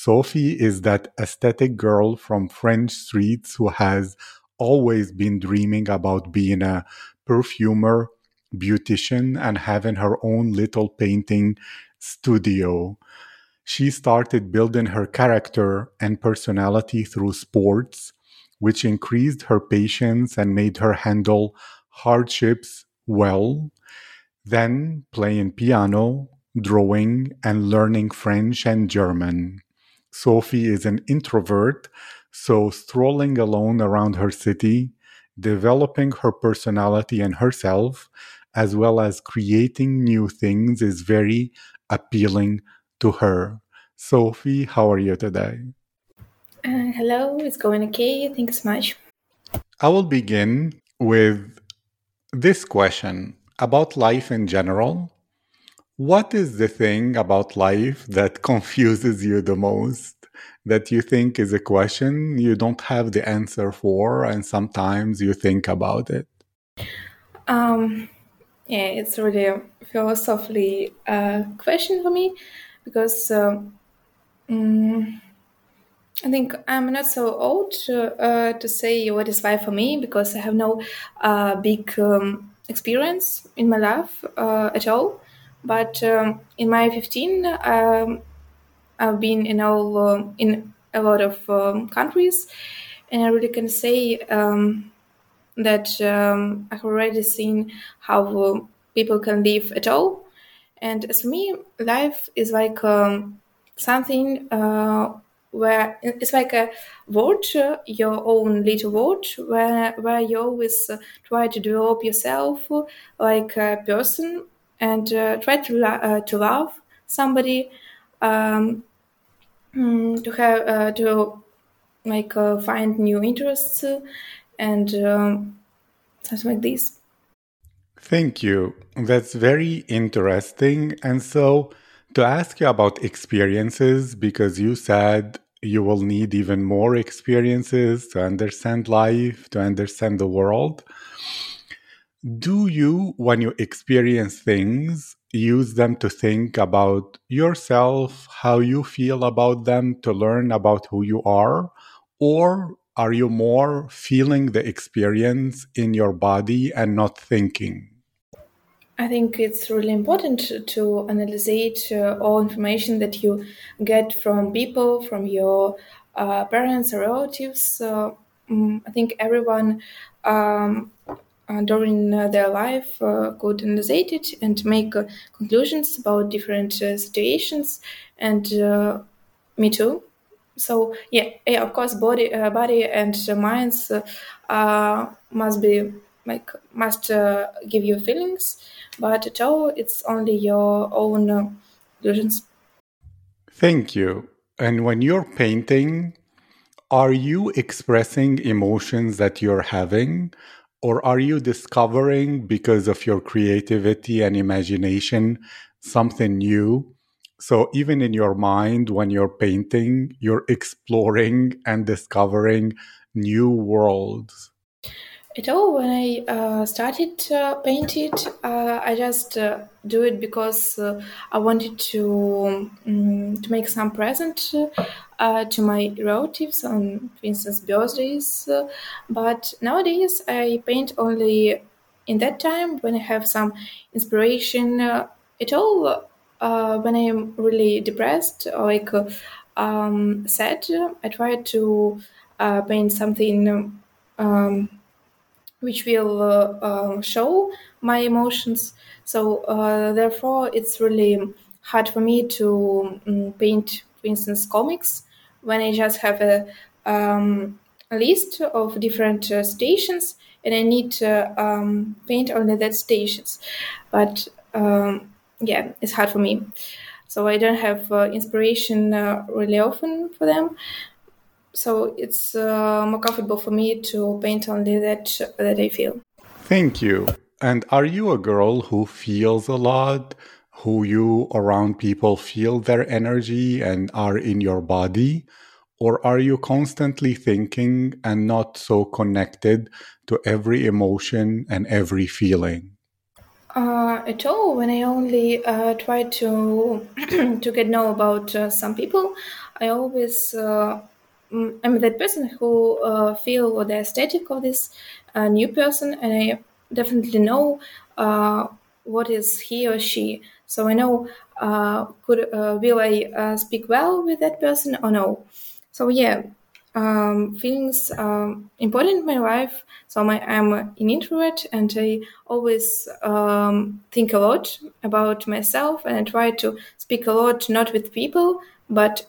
Sofi is that aesthetic girl from French streets who has always been dreaming about being a perfumer, beautician, and having her own little painting studio. She started building her character and personality through sports, which increased her patience and made her handle hardships well. Then playing piano, drawing, and learning French and German. Sofi is an introvert, so strolling alone around her city, developing her personality and herself, as well as creating new things, is very appealing to her. Sofi, how are you today? Uh, hello, it's going okay. Thanks so much. I will begin with this question about life in general. What is the thing about life that confuses you the most? That you think is a question you don't have the answer for, and sometimes you think about it? Um, yeah, it's really a philosophically uh, question for me because um, mm, I think I'm not so old uh, to say what is life for me because I have no uh, big um, experience in my life uh, at all. But um, in my 15, um, I've been in all uh, in a lot of um, countries, and I really can say um, that um, I've already seen how uh, people can live at all. And as for me, life is like something uh, where it's like a word, uh, your own little world, where where you always uh, try to develop yourself like a person and uh, try to uh, to love somebody, um, mm, to have uh, to like uh, find new interests and um, something like this. Thank you. That's very interesting. And so, to ask you about experiences, because you said you will need even more experiences to understand life, to understand the world. Do you, when you experience things, use them to think about yourself, how you feel about them, to learn about who you are? Or are you more feeling the experience in your body and not thinking? I think it's really important to analyze uh, all information that you get from people, from your uh, parents or relatives. Um, I think everyone um, uh, during uh, their life uh, could analyze it and make uh, conclusions about different situations. And me too. So yeah, yeah, of course, body, body and minds must be like must give you feelings but at all, it's only your own uh, illusions. Thank you. And when you're painting, are you expressing emotions that you're having? Or are you discovering, because of your creativity and imagination, something new? So, even in your mind, when you're painting, you're exploring and discovering new worlds at all when i uh, started uh, uh, i just uh, do it because uh, i wanted to um, to make some present uh, to my relatives on for instance birthdays but nowadays i paint only in that time when i have some inspiration at all when i'm really depressed or like um, sad i try to paint something um, which will uh, show my emotions. So uh, therefore, it's really hard for me to um, paint, for instance, comics when I just have a, um, a list of different uh, stations and I need to um, paint only that stations. But um, yeah, it's hard for me. so I don't have uh, inspiration uh, really often for them. So it's uh, more comfortable for me to paint only that that I feel. Thank you. And are you a girl who feels a lot? Who you around people feel their energy and are in your body? Or are you constantly thinking and not so connected to every emotion and every feeling? Uh, at all. When I only uh, try to to get know about uh, some people, I always uh, I'm that person who uh, feel the aesthetic of this uh, new person, and I definitely know what is he or she. So I know could will I speak well with that person or no. So yeah, um, feelings are important in my life. So my, I'm an introvert and I always um, think a lot about myself and I try to speak a lot, not with people, but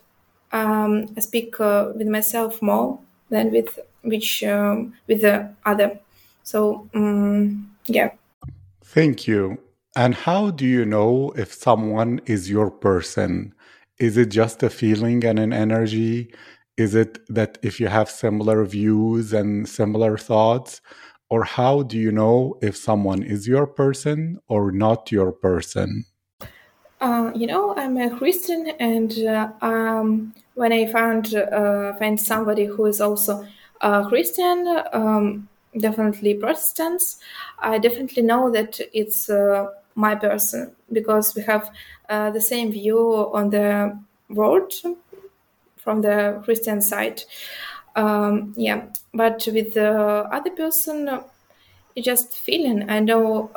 um, I speak uh, with myself more than with which um, with the other. So um, yeah. Thank you. And how do you know if someone is your person? Is it just a feeling and an energy? Is it that if you have similar views and similar thoughts? Or how do you know if someone is your person or not your person? Uh, you know, I'm a Christian, and uh, um, when I found uh, find somebody who is also a Christian, um, definitely Protestants, I definitely know that it's uh, my person because we have uh, the same view on the world from the Christian side. Um, yeah, but with the other person, it's just feeling. I know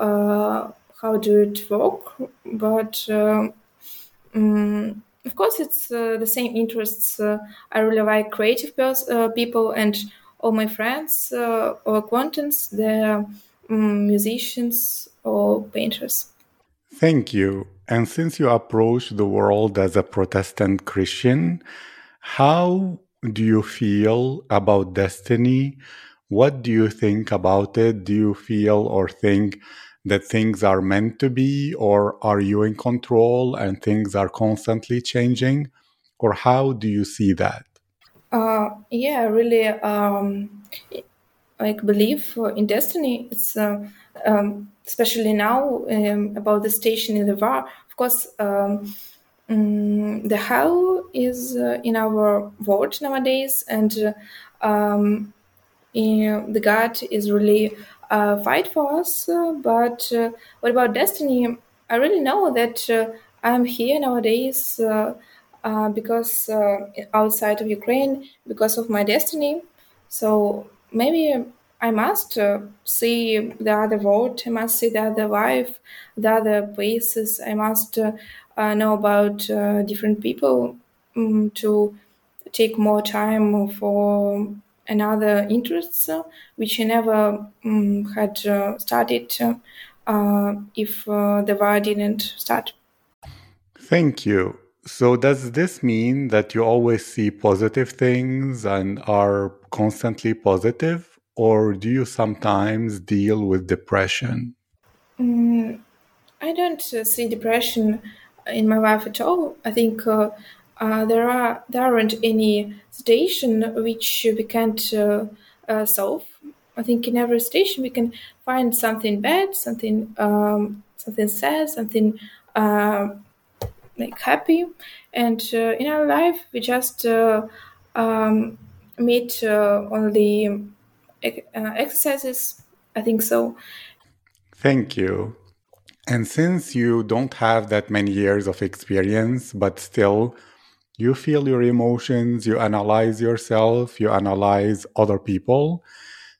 how do it work, but um, of course it's uh, the same interests. Uh, I really like creative pers- people, and all my friends or acquaintances, they're um, musicians or painters. Thank you. And since you approach the world as a Protestant Christian, how do you feel about destiny? What do you think about it? Do you feel or think that things are meant to be, or are you in control and things are constantly changing? Or how do you see that? Uh, yeah, really, um, like believe in destiny. It's uh, um, especially now um, about the station in the war. Of course, um, um, the hell is uh, in our world nowadays, and um, the God is really fight for us. Uh, but uh, what about destiny? I really know that uh, I'm here nowadays because outside of Ukraine because of my destiny. So maybe I must uh, see the other world. I must see the other life, the other places. I must uh, uh, know about uh, different people um, to take more time for another interests uh, which I never um, had uh, started uh, if the war didn't start. Thank you. So, does this mean that you always see positive things and are constantly positive, or do you sometimes deal with depression? Mm, I don't see depression in my life at all. I think uh, there are there aren't any station which we can't uh, uh, solve. I think in every station we can find something bad, something um, something sad, something uh, like happy, and uh, in our life we just um, meet only exercises. I think so. Thank you. And since you don't have that many years of experience, but still you feel your emotions, you analyze yourself, you analyze other people,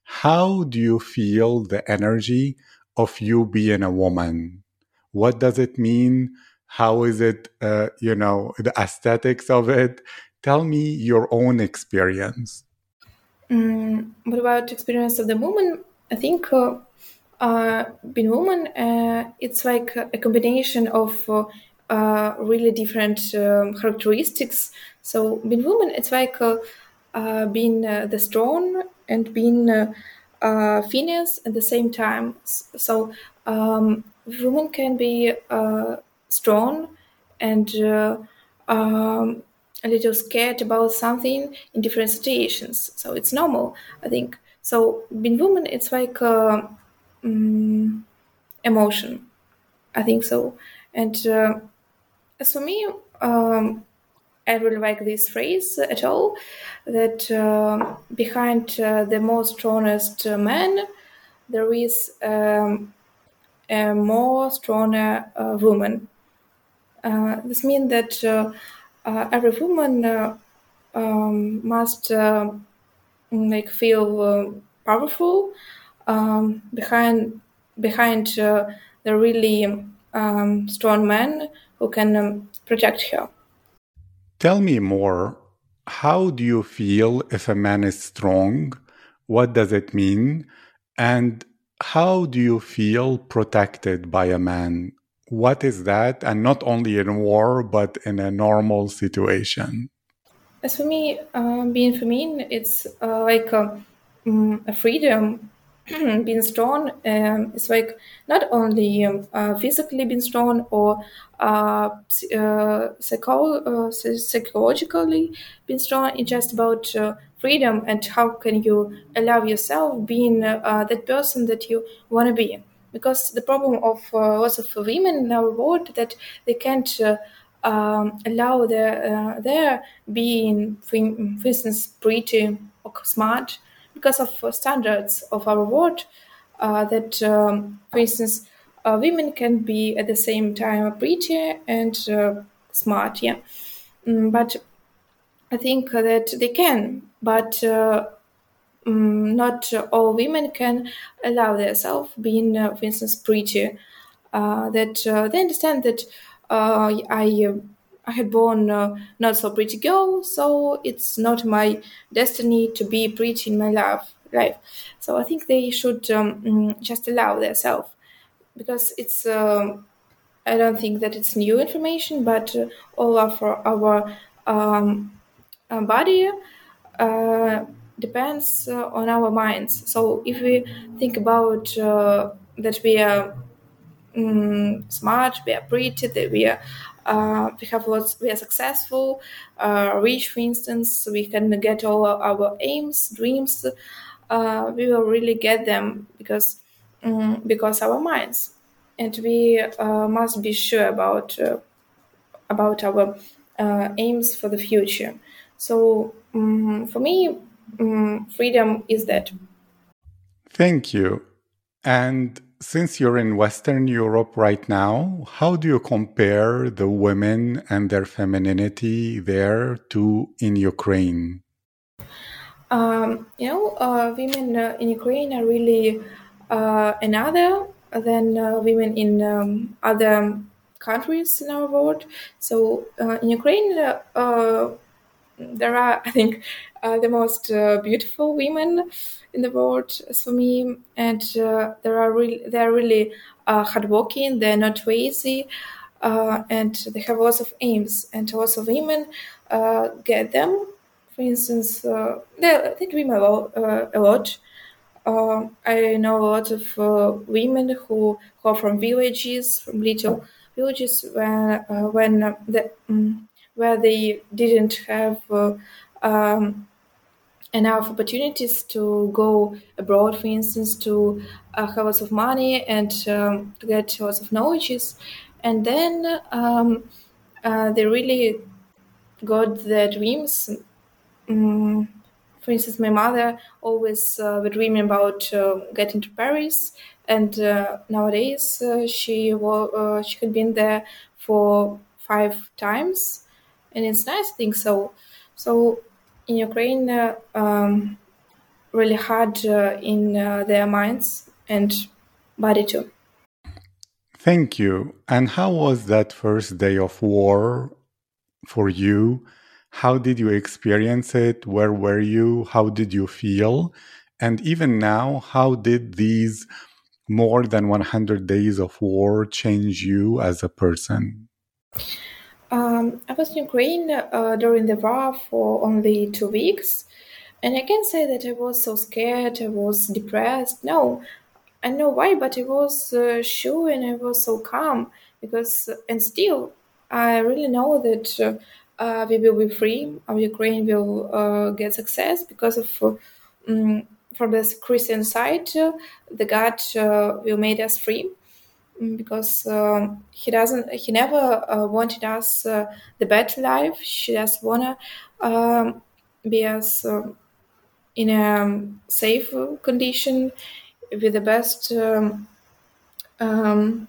how do you feel the energy of you being a woman? What does it mean? How is it, uh, you know, the aesthetics of it? Tell me your own experience. Mm, what about experience of the woman? I think uh, uh, being woman, uh, it's like a combination of uh, uh really different um, characteristics. So being woman, it's like uh, uh, being the strong and being uh, Phineas at the same time. So um, woman can be strong and uh, um, a little scared about something in different situations. So it's normal, I think. So being woman, it's like uh, um, emotion. I think so. And uh, as for me, um, I really like this phrase at all that uh, behind uh, the most strongest man, there is um, a more stronger uh, woman. Uh, this means that uh, uh, every woman um, must like feel powerful um, behind behind the really um, strong man who can um, protect her. Tell me more. How do you feel if a man is strong? What does it mean? And how do you feel protected by a man? What is that? And not only in war, but in a normal situation. As for me, uh, being feminine, it's uh, like a, um, a freedom being strong um, is like not only um, uh, physically being strong or uh, uh, psycho- uh, psychologically being strong. It's just about uh, freedom and how can you allow yourself being uh, that person that you want to be. Because the problem of lots of women in our world that they can't um, allow their their being, for instance, pretty or smart because of uh, standards of our world uh, that, um, for instance, uh, women can be at the same time pretty and smart, yeah. Mm, but I think that they can, but um, not all women can allow themselves being, uh, for instance, pretty. Uh, that uh, they understand that I I had born uh, not so pretty girl, so it's not my destiny to be pretty in my life. life. So I think they should um, mm, just allow themselves because it's. Um, I don't think that it's new information, but uh, all of our, our um, uh, body uh, depends uh, on our minds. So if we think about uh, that we are mm, smart, we are pretty, that we are uh, we have lots we are successful. Uh, rich for instance we can get all our aims dreams. Uh, we will really get them because um, because our minds. And we uh, must be sure about uh, about our uh, aims for the future. So um, for me um, freedom is that. Thank you. And since you're in Western Europe right now, how do you compare the women and their femininity there to in Ukraine? Um, you know, uh, women uh, in Ukraine are really uh, another than uh, women in um, other countries in our world. So uh, in Ukraine, uh, there are, I think, uh, the most uh, beautiful women in the world for me, and uh, there are really they are really uh, hardworking. They're not lazy, uh, and they have lots of aims. And lots of women uh, get them. For instance, they, they dream a lot. a lot. I know a lot of women who, who are from villages, from little villages, where when the um, where they didn't have uh, um, enough opportunities to go abroad, for instance, to uh, have lots of money and um, to get lots of knowledges. And then um, uh, they really got their dreams. Um, for instance, my mother always uh, was dreaming about uh, getting to Paris, and uh, nowadays she she had been there for five times and it's nice thing. So, so in Ukraine, uh, um, really hard uh, in uh, their minds and body too. Thank you. And how was that first day of war for you? How did you experience it? Where were you? How did you feel? And even now, how did these more than 100 days of war change you as a person? Um, I was in Ukraine uh, during the war for only two weeks, and I can't say that I was so scared, I was depressed. No, I know why, but I was uh, sure and I was so calm because, and still, I really know that uh, we will be free. Our Ukraine will uh, get success because of um, from the Christian side, the God will make us free because um, he doesn't he never uh, wanted us uh, the better life. She just wanna um, be us uh, in a safe condition with the best um, um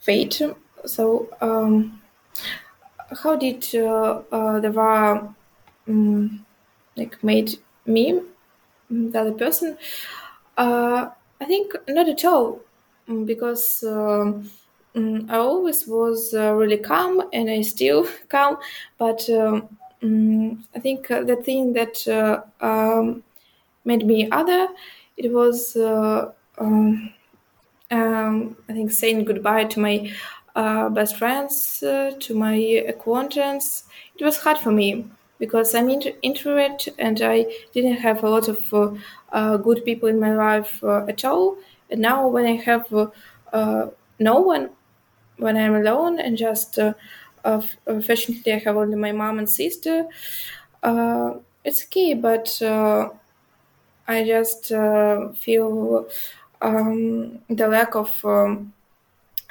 fate. So um, how did uh, uh, the war um, like made me the other person? Uh, i think not at all. mm, because um, mm, I always was uh, really calm and I still calm, but um, mm, I think uh, the thing that uh, um, made me other, it was um, um, I think saying goodbye to my uh, best friends, uh, to my acquaintance. It was hard for me because I'm introvert and I didn't have a lot of uh, good people in my life at all. And now when I have uh, no one, when I'm alone and just fortunately I have only my mom and sister, it's okay. But I just feel um, the lack of um,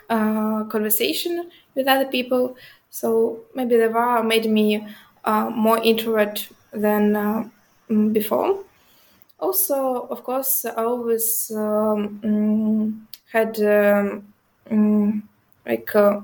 uh, conversation with other people. So maybe the war made me uh, more introvert than uh, before. Also, of course, I always um, mm, had um, mm, like uh,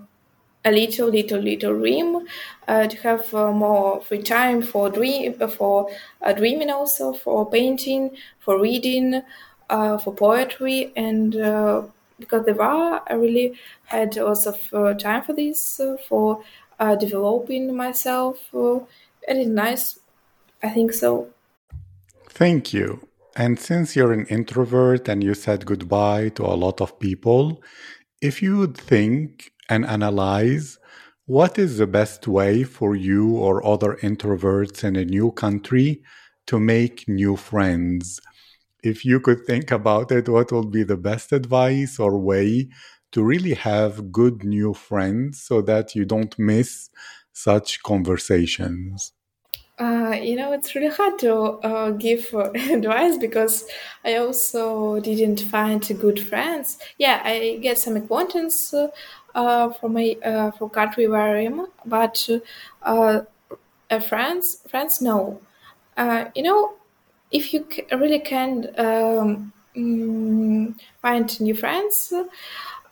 a little, little, little dream uh, to have uh, more free time for dream, for uh, dreaming, also for painting, for reading, uh, for poetry, and uh, because there are, I really had lots of time for this, for developing myself. and it's nice. I think so. Thank you. And since you're an introvert and you said goodbye to a lot of people, if you would think and analyze what is the best way for you or other introverts in a new country to make new friends? if you could think about it, what would be the best advice or way to really have good new friends so that you don't miss such conversations? Uh, you know, it's really hard to uh, give uh, advice because I also didn't find good friends. Yeah, I get some acquaintance uh, from my uh, from country where I am, but uh, friends, friends, no. you know, if you really can um, mm, find new friends,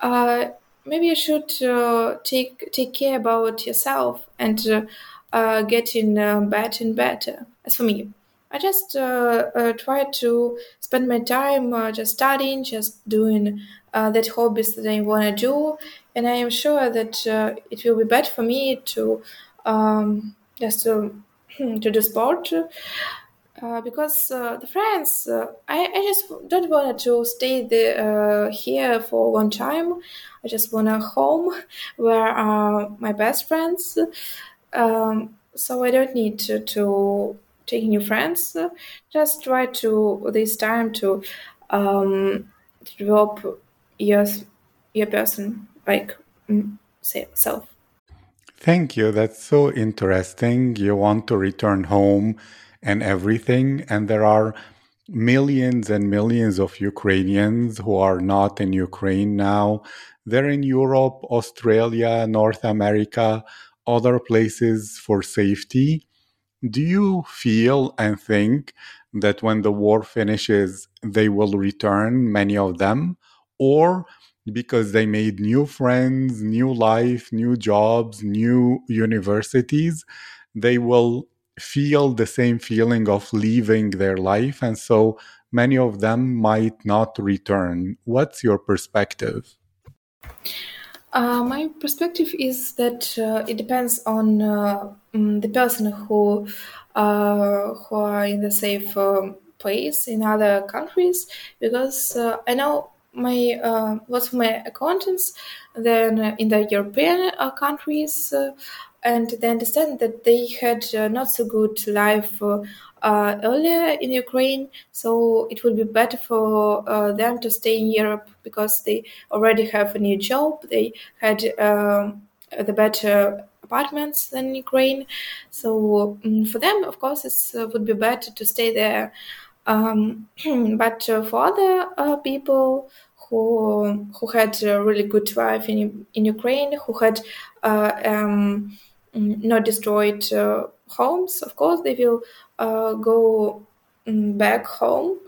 uh, maybe you should uh, take take care about yourself and uh, uh getting uh, better and better. As for me, I just uh, try to spend my time just studying, just doing that hobbies that I want to do, and I am sure that it will be better for me to um, just to, to do sport uh, because uh, the friends, uh, I, I just don't want to stay uh, here for one time. I just want a home where my best friends. Um, so I don't need to, to take new friends. Just try to this time to, um, develop your your person like mm, self. Thank you. That's so interesting. You want to return home and everything. And there are millions and millions of Ukrainians who are not in Ukraine now. They're in Europe, Australia, North America, other places for safety. Do you feel and think that when the war finishes, they will return, many of them? Or because they made new friends, new life, new jobs, new universities, they will feel the same feeling of leaving their life. And so many of them might not return. What's your perspective? Uh, my perspective is that uh, it depends on uh, mm, the person who uh, who are in the safe um, place in other countries. Because uh, I know my lots of my acquaintance then in the European countries and they understand that they had uh, not so good life uh, uh, earlier in Ukraine, so it would be better for uh, them to stay in Europe because they already have a new job. They had um, the better apartments than in Ukraine. So um, for them, of course, it would be better to stay there. Um, but for other people who who had a really good life in in Ukraine, who had um, not destroyed homes, of course, they will go mm, back home.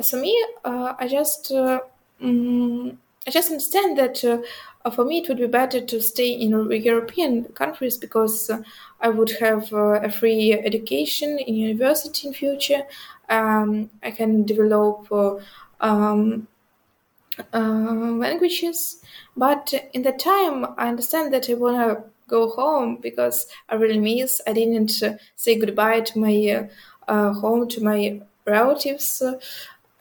So me, I just um, I just understand that uh, for me it would be better to stay in European countries because uh, I would have uh, a free education in university in future. Um, I can develop um, languages, but in the time I understand that I wanna go home because I really miss. I didn't say goodbye to my home to my relatives.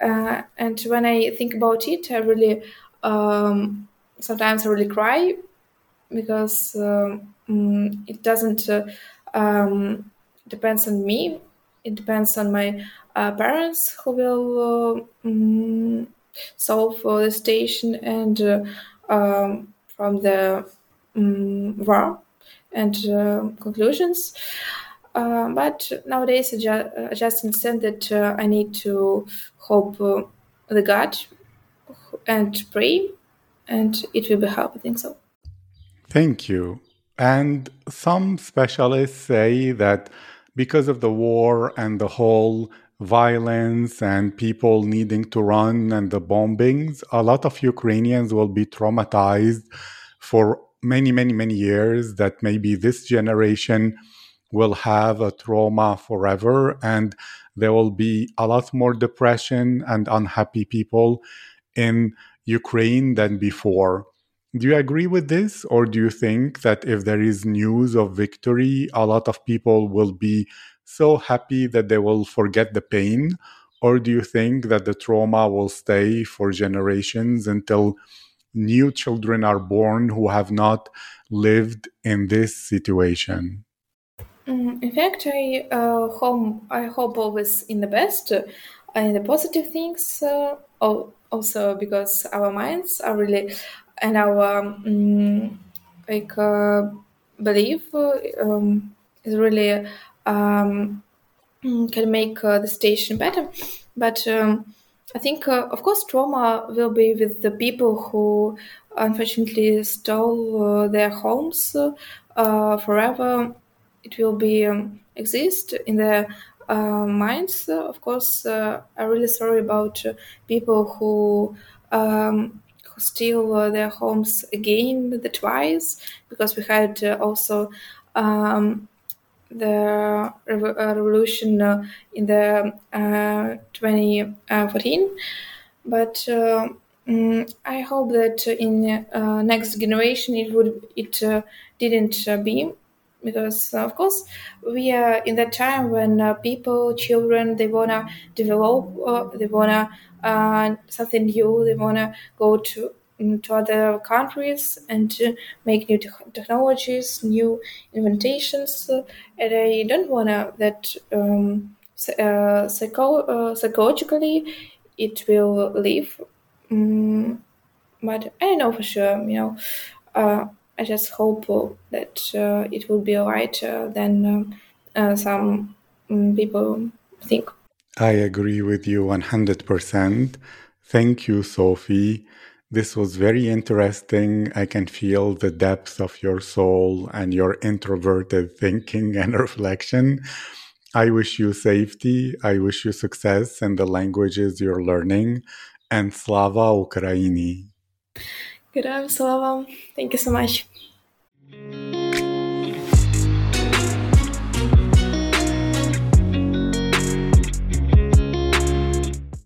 Uh, and when I think about it, I really um, sometimes I really cry because um, it doesn't uh, um, depends on me. It depends on my uh, parents who will um, solve the station and uh, um, from the um, war and uh, conclusions. Uh, but nowadays, I, I just understand that uh, I need to hope the God and pray, and it will be think so. Thank you. And some specialists say that because of the war and the whole violence and people needing to run and the bombings, a lot of Ukrainians will be traumatized for many, many, many years. That maybe this generation will have a trauma forever and there will be a lot more depression and unhappy people in Ukraine than before. Do you agree with this? Or do you think that if there is news of victory, a lot of people will be so happy that they will forget the pain? Or do you think that the trauma will stay for generations until new children are born who have not lived in this situation? Mm, in fact, I uh, hope I hope always in the best, uh, in the positive things. Uh, also because our minds are really and our um, like uh, belief um, is really um, can make uh, the station better. But um, I think, uh, of course, trauma will be with the people who unfortunately stole their homes forever it will be um, exist in the uh, minds. Of course, uh, I'm really sorry about uh, people who um, who steal uh, their homes again the twice because we had uh, also um, the rev- revolution in the 2014, but. Mm, I hope that in uh, next generation it would it uh, didn't uh, be because uh, of course we are in that time when uh, people children they wanna develop uh, they wanna uh, something new they wanna go to to other countries and to make new te- technologies new inventions and i don't wanna that um, uh, psycho- uh, psychologically it will leave um, but i don't know for sure you know I just hope that uh, it will be alright uh, than uh, some um, people think. I agree with you 100%. Thank you, Sofi. This was very interesting. I can feel the depth of your soul and your introverted thinking and reflection. I wish you safety. I wish you success in the languages you're learning. And Slava Ukraini. Good Slava. Thank you so much.